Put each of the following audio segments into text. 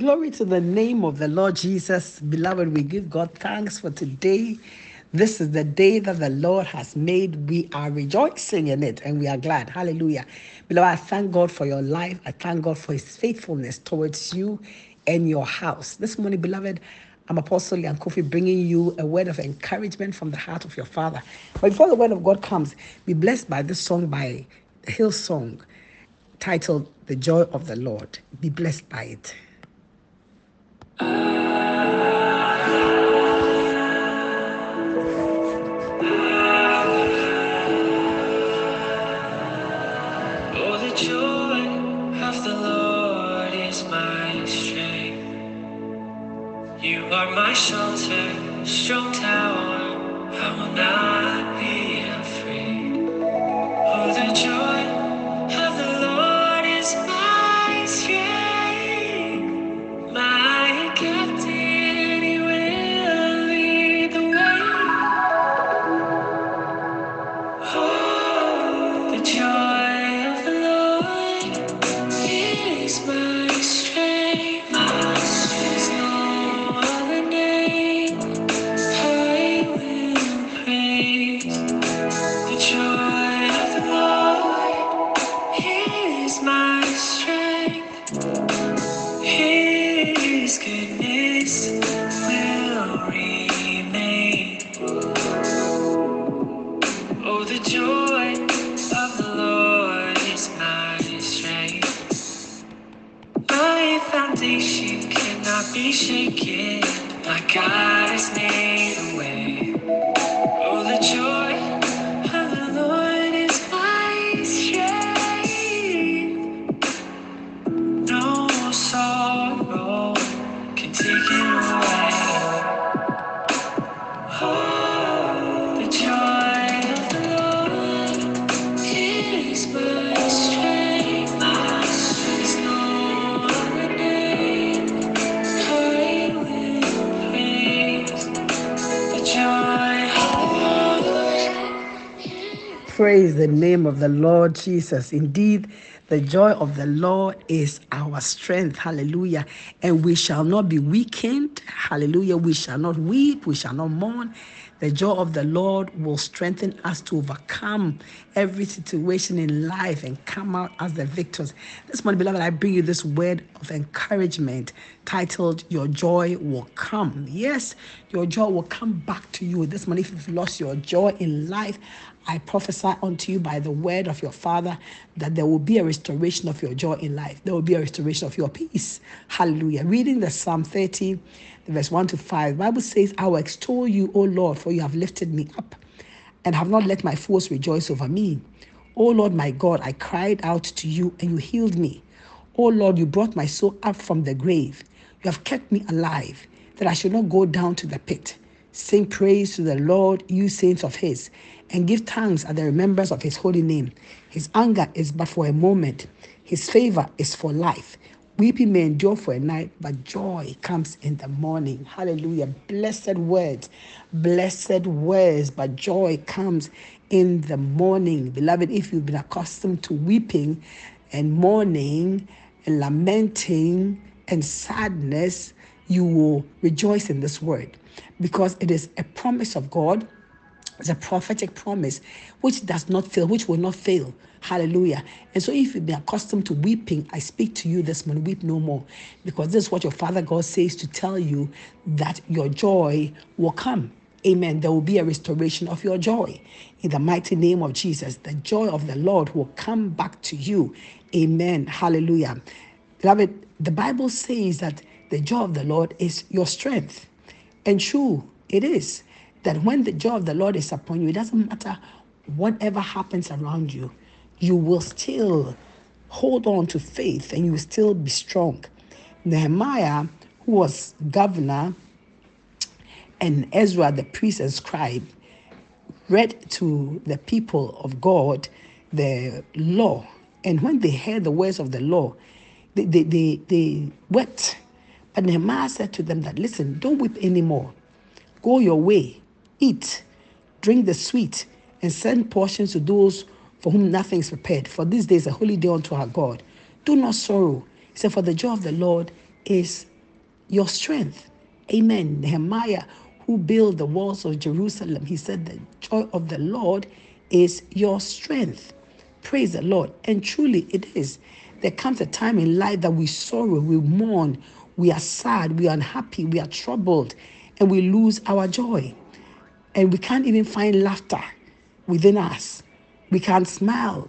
Glory to the name of the Lord Jesus. Beloved, we give God thanks for today. This is the day that the Lord has made. We are rejoicing in it and we are glad. Hallelujah. Beloved, I thank God for your life. I thank God for his faithfulness towards you and your house. This morning, beloved, I'm Apostle Leon Kofi bringing you a word of encouragement from the heart of your Father. But before the word of God comes, be blessed by this song by Hillsong titled The Joy of the Lord. Be blessed by it. Oh, the joy of the Lord is my strength. You are my shelter, strong tower. I will not Praise the name of the Lord Jesus. Indeed, the joy of the Lord is our strength. Hallelujah. And we shall not be weakened. Hallelujah. We shall not weep. We shall not mourn. The joy of the Lord will strengthen us to overcome every situation in life and come out as the victors. This morning, beloved, I bring you this word of encouragement titled Your Joy Will Come. Yes, your joy will come back to you. This morning, if you've lost your joy in life, I prophesy unto you by the word of your Father that there will be a restoration of your joy in life. There will be a restoration of your peace. Hallelujah. Reading the Psalm 30, verse 1 to 5, Bible says, I will extol you, O Lord, for you have lifted me up and have not let my foes rejoice over me. O Lord my God, I cried out to you and you healed me. O Lord, you brought my soul up from the grave. You have kept me alive, that I should not go down to the pit. Sing praise to the Lord, you saints of his, and give thanks at the remembrance of his holy name. His anger is but for a moment, his favor is for life. Weeping may endure for a night, but joy comes in the morning. Hallelujah. Blessed words, blessed words, but joy comes in the morning. Beloved, if you've been accustomed to weeping and mourning and lamenting and sadness, you will rejoice in this word because it is a promise of God. It's a prophetic promise which does not fail, which will not fail. Hallelujah. And so, if you've been accustomed to weeping, I speak to you this morning, weep no more. Because this is what your Father God says to tell you that your joy will come. Amen. There will be a restoration of your joy. In the mighty name of Jesus, the joy of the Lord will come back to you. Amen. Hallelujah. Beloved, the Bible says that the joy of the Lord is your strength. And true, it is that when the joy of the Lord is upon you, it doesn't matter whatever happens around you, you will still hold on to faith and you will still be strong. Nehemiah, who was governor, and Ezra, the priest and scribe, read to the people of God the law. And when they heard the words of the law, they, they, they, they wept. But Nehemiah said to them that, listen, don't weep anymore. Go your way, eat, drink the sweet, and send portions to those for whom nothing is prepared. For this day is a holy day unto our God. Do not sorrow. He said, For the joy of the Lord is your strength. Amen. Nehemiah, who built the walls of Jerusalem, he said, The joy of the Lord is your strength. Praise the Lord. And truly it is. There comes a time in life that we sorrow, we mourn, we are sad, we are unhappy, we are troubled, and we lose our joy. And we can't even find laughter within us. We can't smile.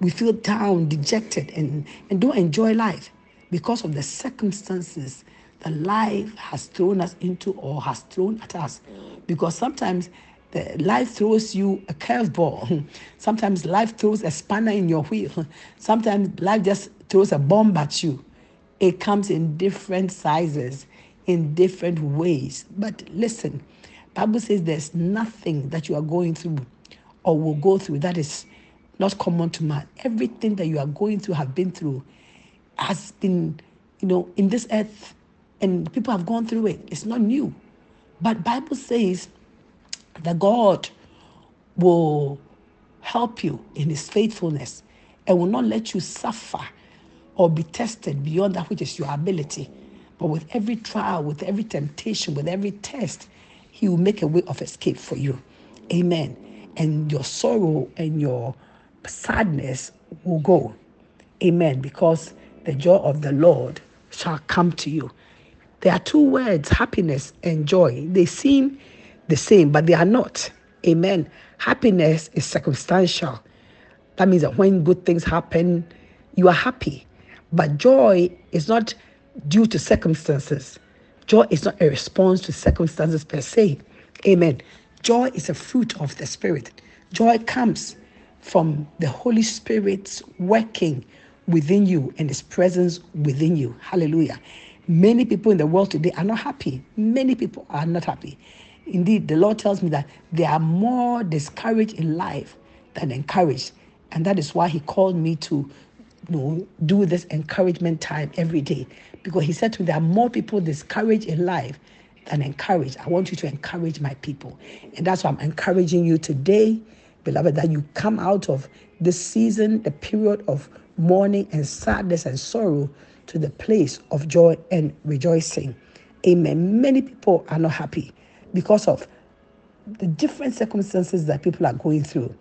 We feel down, dejected, and, and don't enjoy life because of the circumstances that life has thrown us into or has thrown at us. Because sometimes the life throws you a curveball. Sometimes life throws a spanner in your wheel. Sometimes life just throws a bomb at you. It comes in different sizes, in different ways. But listen, Bible says there's nothing that you are going through or will go through that is not common to man. Everything that you are going through, have been through, has been, you know, in this earth, and people have gone through it. It's not new. But Bible says that God will help you in his faithfulness and will not let you suffer or be tested beyond that which is your ability. But with every trial, with every temptation, with every test, he will make a way of escape for you. Amen. And your sorrow and your sadness will go. Amen. Because the joy of the Lord shall come to you. There are two words, happiness and joy. They seem the same, but they are not. Amen. Happiness is circumstantial. That means that when good things happen, you are happy. But joy is not due to circumstances. Joy is not a response to circumstances per se. Amen. Joy is a fruit of the Spirit. Joy comes from the Holy Spirit's working within you and His presence within you. Hallelujah. Many people in the world today are not happy. Many people are not happy. Indeed, the Lord tells me that they are more discouraged in life than encouraged. And that is why He called me to know, do this encouragement time every day. Because He said to me, there are more people discouraged in life than encouraged. I want you to encourage my people. And that's why I'm encouraging you today, beloved, that you come out of this season, the period of mourning and sadness and sorrow, to the place of joy and rejoicing. Amen. Many people are not happy because of the different circumstances that people are going through.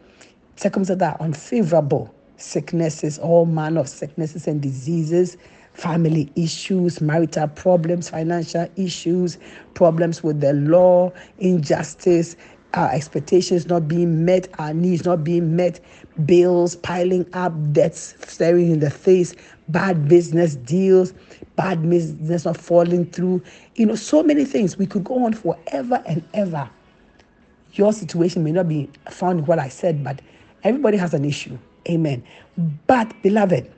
Circumstances that are unfavorable, sicknesses, all manner of sicknesses and diseases, family issues, marital problems, financial issues, problems with the law, injustice, our expectations not being met, our needs not being met, bills piling up, debts staring in the face, bad business deals, bad business not falling through. You know, so many things. We could go on forever and ever. Your situation may not be found in what I said, but everybody has an issue. Amen. But, beloved,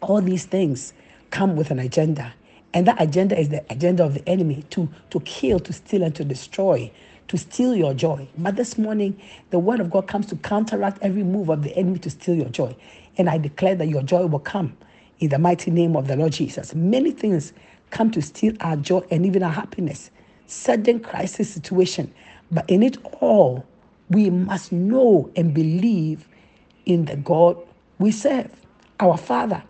all these things come with an agenda. And that agenda is the agenda of the enemy to, to kill, to steal, and to destroy, to steal your joy. But this morning, the word of God comes to counteract every move of the enemy to steal your joy. And I declare that your joy will come in the mighty name of the Lord Jesus. Many things come to steal our joy and even our happiness. Sudden crisis situation. But in it all, we must know and believe in the God we serve, our Father,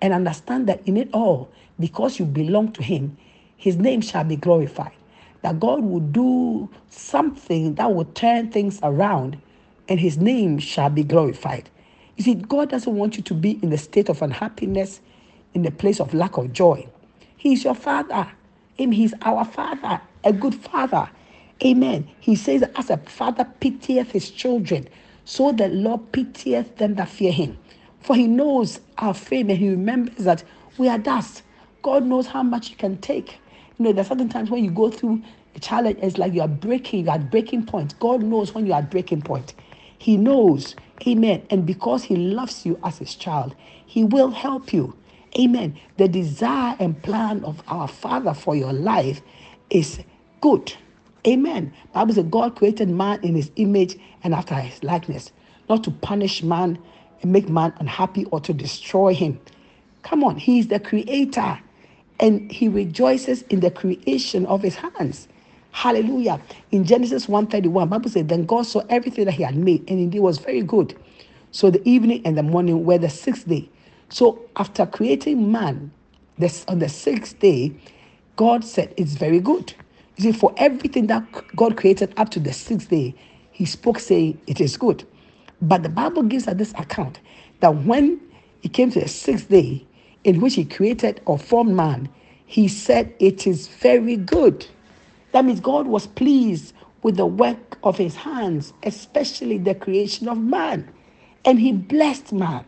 and understand that in it all, because you belong to Him, His name shall be glorified. That God will do something that will turn things around and His name shall be glorified. You see, God doesn't want you to be in the state of unhappiness, in the place of lack of joy. He is your Father. Amen. He's our Father, a good Father. Amen. He says, as a father pitieth his children, so the Lord pitieth them that fear him. For he knows our frame and he remembers that we are dust. God knows how much he can take. You know, there's certain times when you go through a challenge, it's like you are breaking, you are at breaking point. God knows when you are at breaking point. He knows. Amen. And because He loves you as His child, He will help you. Amen. The desire and plan of our Father for your life is good. Amen. Bible says God created man in his image and after his likeness, not to punish man and make man unhappy or to destroy him. Come on, he is the creator and he rejoices in the creation of his hands. Hallelujah. In Genesis 1:31, Bible says, Then God saw everything that he had made, and indeed was very good. So the evening and the morning were the sixth day. So after creating man, this on the sixth day, God said it's very good. See, for everything that God created up to the sixth day, He spoke saying it is good. But the Bible gives us this account that when He came to the sixth day, in which He created or formed man, He said it is very good. That means God was pleased with the work of His hands, especially the creation of man, and He blessed man.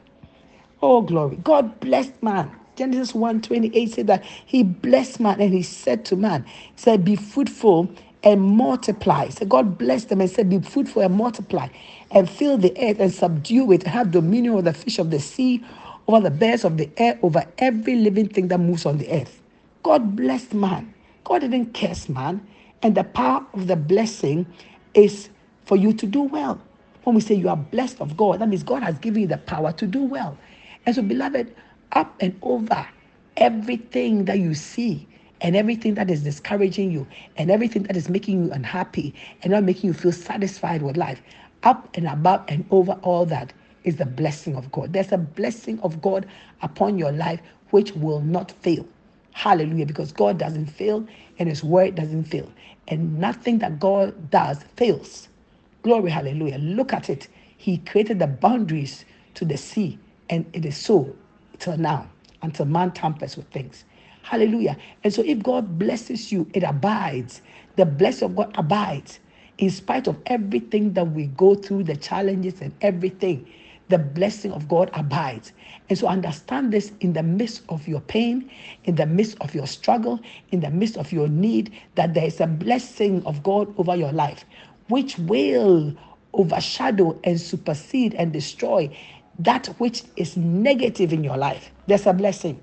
Oh, glory. God blessed man. Genesis 1 28 said that he blessed man and he said to man, he said, Be fruitful and multiply. So God blessed them and said, Be fruitful and multiply and fill the earth and subdue it, have dominion over the fish of the sea, over the birds of the air, over every living thing that moves on the earth. God blessed man. God didn't curse man. And the power of the blessing is for you to do well. When we say you are blessed of God, that means God has given you the power to do well. And so, beloved, up and over everything that you see and everything that is discouraging you and everything that is making you unhappy and not making you feel satisfied with life, up and above and over all that is the blessing of God. There's a blessing of God upon your life which will not fail. Hallelujah. Because God doesn't fail and His word doesn't fail. And nothing that God does fails. Glory, hallelujah. Look at it. He created the boundaries to the sea and it is so till now, until man tampers with things. Hallelujah. And so if God blesses you, it abides. The blessing of God abides. In spite of everything that we go through, the challenges and everything, the blessing of God abides. And so understand this in the midst of your pain, in the midst of your struggle, in the midst of your need, that there is a blessing of God over your life, which will overshadow and supersede and destroy that which is negative in your life. There's a blessing.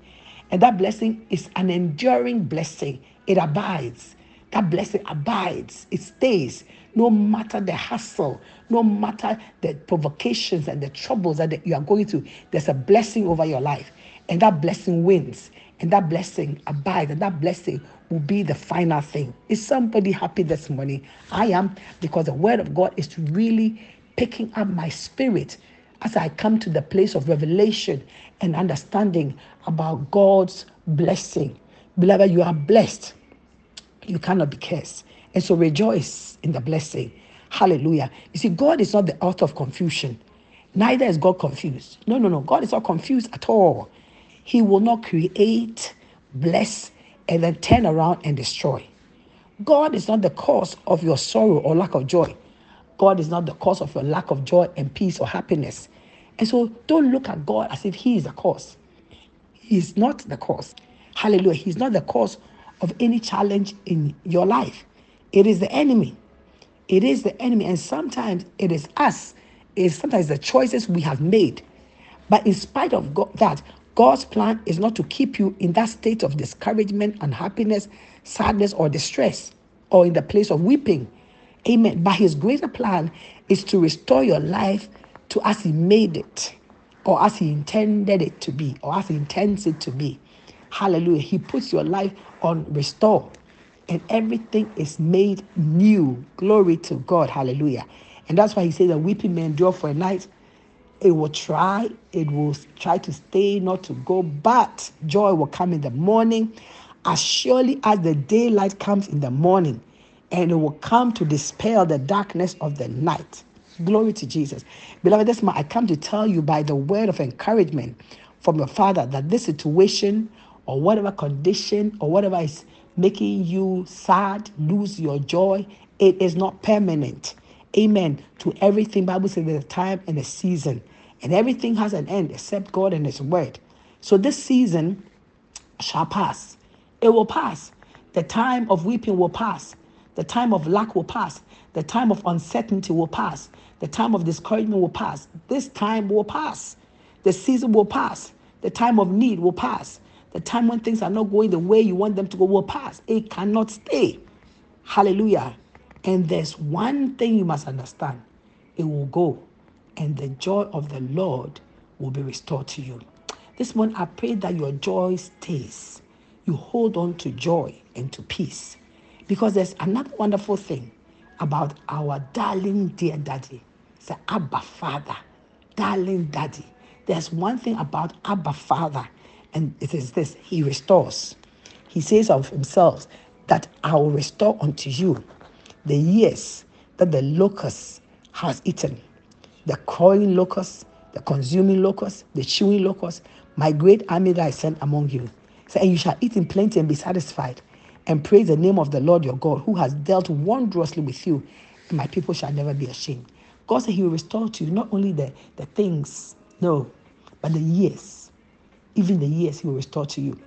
And that blessing is an enduring blessing. It abides. That blessing abides. It stays. No matter the hassle, no matter the provocations and the troubles that you are going through, there's a blessing over your life. And that blessing wins. And that blessing abides. And that blessing will be the final thing. Is somebody happy this morning? I am, because the word of God is really picking up my spirit as I come to the place of revelation and understanding about God's blessing. Beloved, you are blessed. You cannot be cursed. And so rejoice in the blessing. Hallelujah. You see, God is not the author of confusion. Neither is God confused. No, no, no. God is not confused at all. He will not create, bless, and then turn around and destroy. God is not the cause of your sorrow or lack of joy. God is not the cause of your lack of joy and peace or happiness. And so don't look at God as if He is the cause. He is not the cause. Hallelujah. He's not the cause of any challenge in your life. It is the enemy. It is the enemy. And sometimes it is us. It is sometimes the choices we have made. But in spite of God, that, God's plan is not to keep you in that state of discouragement, unhappiness, sadness, or distress, or in the place of weeping. Amen. But his greater plan is to restore your life to as he made it, or as he intended it to be, or as he intends it to be. Hallelujah. He puts your life on restore, and everything is made new. Glory to God. Hallelujah. And that's why he says that weeping may endure for a night. It will try, it will try to stay, not to go, but joy will come in the morning as surely as the daylight comes in the morning and it will come to dispel the darkness of the night. Glory to Jesus. Beloved, this man, I come to tell you by the word of encouragement from your father that this situation or whatever condition or whatever is making you sad, lose your joy, it is not permanent. Amen. To everything, Bible says there's a time and a season. And everything has an end except God and His word. So this season shall pass. It will pass. The time of weeping will pass. The time of lack will pass. The time of uncertainty will pass. The time of discouragement will pass. This time will pass. The season will pass. The time of need will pass. The time when things are not going the way you want them to go will pass. It cannot stay. Hallelujah. And there's one thing you must understand it will go, and the joy of the Lord will be restored to you. This morning, I pray that your joy stays. You hold on to joy and to peace. Because there's another wonderful thing about our darling dear daddy. It's Abba Father, darling daddy. There's one thing about Abba Father, And it is this He restores. He says of Himself that I will restore unto you the years that the locust has eaten, the crawling locust, the consuming locust, the chewing locust, my great army that I sent among you. So, and you shall eat in plenty and be satisfied, and praise the name of the Lord your God, who has dealt wondrously with you, and my people shall never be ashamed. God said He will restore to you not only the, the things, no, but the years. Even the years He will restore to you.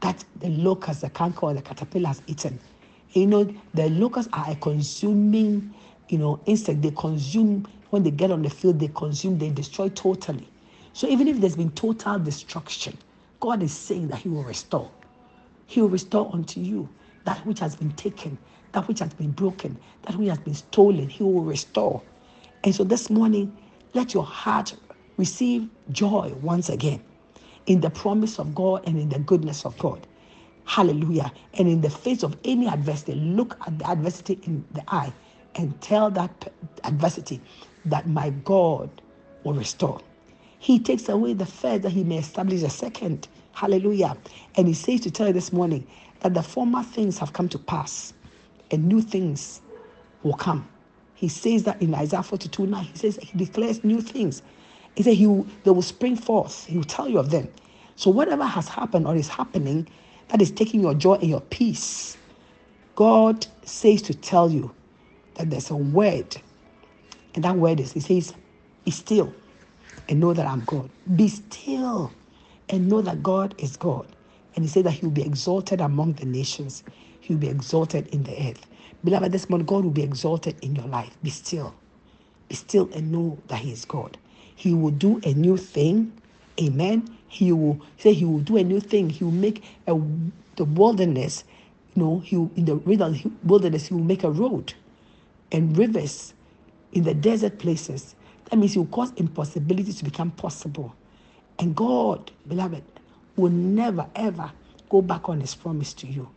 That the locust, the canker, the caterpillar has eaten. You know, the locusts are a consuming, you know, insect. They consume, when they get on the field, they consume, they destroy totally. So even if there's been total destruction, God is saying that He will restore. He will restore unto you that which has been taken, that which has been broken, that which has been stolen. He will restore. And so this morning, let your heart receive joy once again in the promise of God and in the goodness of God. Hallelujah. And in the face of any adversity, look at the adversity in the eye and tell that adversity that my God will restore. He takes away the first that he may establish a second. Hallelujah. And he says to tell you this morning that the former things have come to pass and new things will come. He says that in Isaiah 42 9. He says he declares new things. He said he will, they will spring forth. He will tell you of them. So whatever has happened or is happening that is taking your joy and your peace, God says to tell you that there's a word. And that word is, he says, be still and know that I'm God. Be still and know that God is God. And he said that he will be exalted among the nations. He will be exalted in the earth. Beloved, this morning, God will be exalted in your life. Be still. Be still and know that He is God. He will do a new thing. Amen. He will say He will do a new thing. He will make a, the wilderness, you know, he will, in the wilderness, He will make a road and rivers in the desert places. That means He will cause impossibilities to become possible. And God, beloved, will never, ever go back on His promise to you.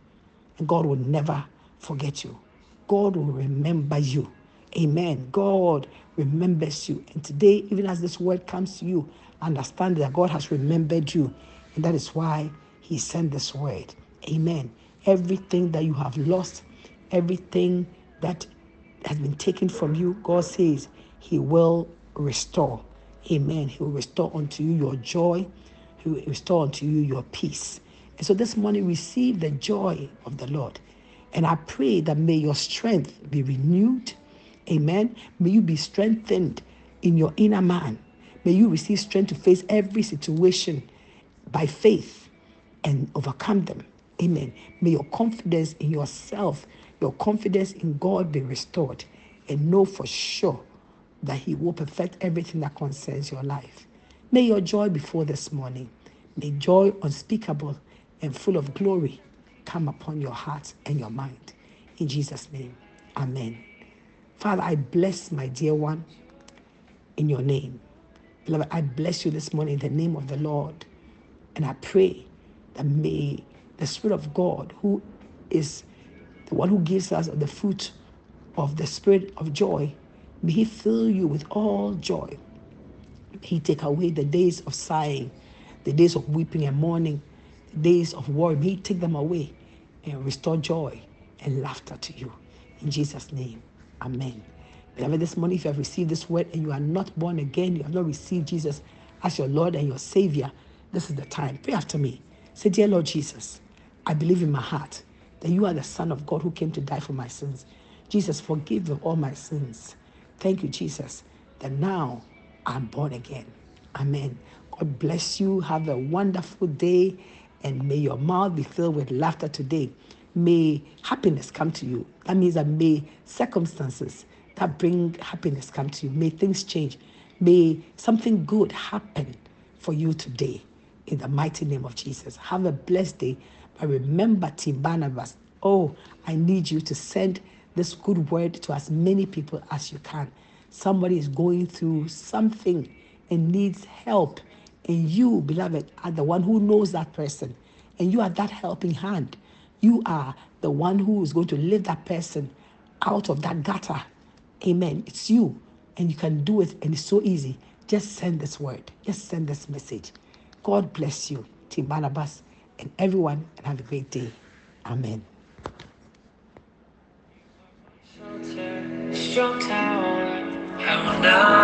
And God will never forget you. God will remember you. Amen. God remembers you. And today, even as this word comes to you, understand that God has remembered you. And that is why He sent this word. Amen. Everything that you have lost, everything that has been taken from you, God says He will restore. Amen. He will restore unto you your joy, He will restore unto you your peace. And so this morning, receive the joy of the Lord. And I pray that may your strength be renewed. Amen. May you be strengthened in your inner man. May you receive strength to face every situation by faith and overcome them. Amen. May your confidence in yourself, your confidence in God be restored. And know for sure that He will perfect everything that concerns your life. May your joy before this morning. May joy unspeakable and full of glory come upon your heart and your mind. In Jesus' name, Amen. Father, I bless my dear one in your name. Beloved, I bless you this morning in the name of the Lord. And I pray that may the Spirit of God, who is the one who gives us the fruit of the Spirit of joy, may He fill you with all joy. May He take away the days of sighing, the days of weeping and mourning, the days of worry. May He take them away and restore joy and laughter to you. In Jesus' name, Amen. Beloved, this morning, if you have received this word and you are not born again, you have not received Jesus as your Lord and your Savior, this is the time. Pray after me. Say, Dear Lord Jesus, I believe in my heart that you are the Son of God who came to die for my sins. Jesus, forgive all my sins. Thank you, Jesus, that now I'm born again. Amen. God bless you. Have a wonderful day and may your mouth be filled with laughter today. May happiness come to you. That means that may circumstances that bring happiness come to you. May things change. May something good happen for you today in the mighty name of Jesus. Have a blessed day. But remember, Team Barnabas, oh, I need you to send this good word to as many people as you can. Somebody is going through something and needs help. And you, beloved, are the one who knows that person. And you are that helping hand. You are the one who is going to lift that person out of that gutter. Amen. It's you. And you can do it. And it's so easy. Just send this word. Just send this message. God bless you. Team Barnabas, and everyone, and have a great day. Amen. Strong tower, will